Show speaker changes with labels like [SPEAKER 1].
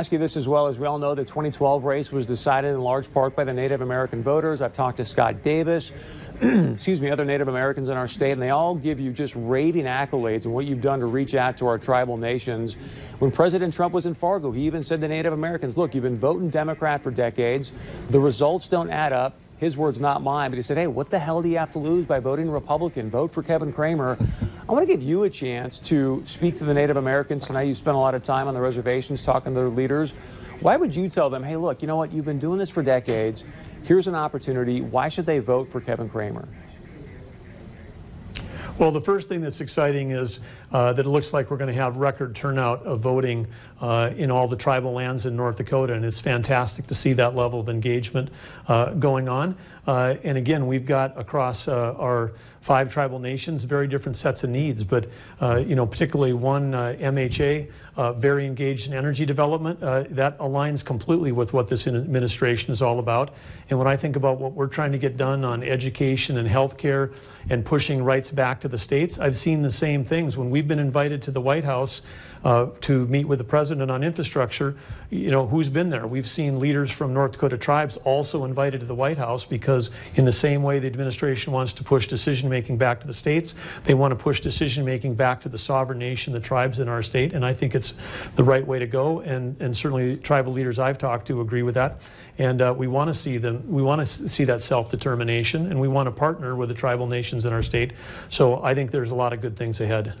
[SPEAKER 1] ask you this as well. As we all know, the 2012 race was decided in large part by the Native American voters. I've talked to Scott Davis, excuse me, other Native Americans in our state, and they all give you just raving accolades and what you've done to reach out to our tribal nations. When President Trump was in Fargo, he even said to Native Americans, look, you've been voting Democrat for decades. The results don't add up. His words, not mine, but he said, hey, what the hell do you have to lose by voting Republican? Vote for Kevin Cramer. I want to give you a chance to speak to the Native Americans tonight. You spent a lot of time on the reservations talking to their leaders. Why would you tell them, hey, look, you know what? You've been doing this for decades. Here's an opportunity. Why should they vote for Kevin Cramer?
[SPEAKER 2] Well, the first thing that's exciting is uh, that it looks like we're going to have record turnout of voting uh, in all the tribal lands in North Dakota, and it's fantastic to see that level of engagement uh, going on. Uh, and again, we've got across uh, our five tribal nations very different sets of needs, but uh, you know, particularly one MHA, very engaged in energy development. that aligns completely with what this administration is all about. And when I think about what we're trying to get done on education and healthcare and pushing rights back to the states, I've seen the same things when we've been invited to the White House uh, to meet with the president on infrastructure, you know, who's been there? We've seen leaders from North Dakota tribes also invited to the White House because in the same way the administration wants to push decision making back to the states, they want to push decision making back to the sovereign nation, the tribes in our state, and I think it's the right way to go, and, and certainly tribal leaders I've talked to agree with that. And uh, we want to see them, we want to see that self-determination, and we want to partner with the tribal nations in our state. So I think there's a lot of good things ahead.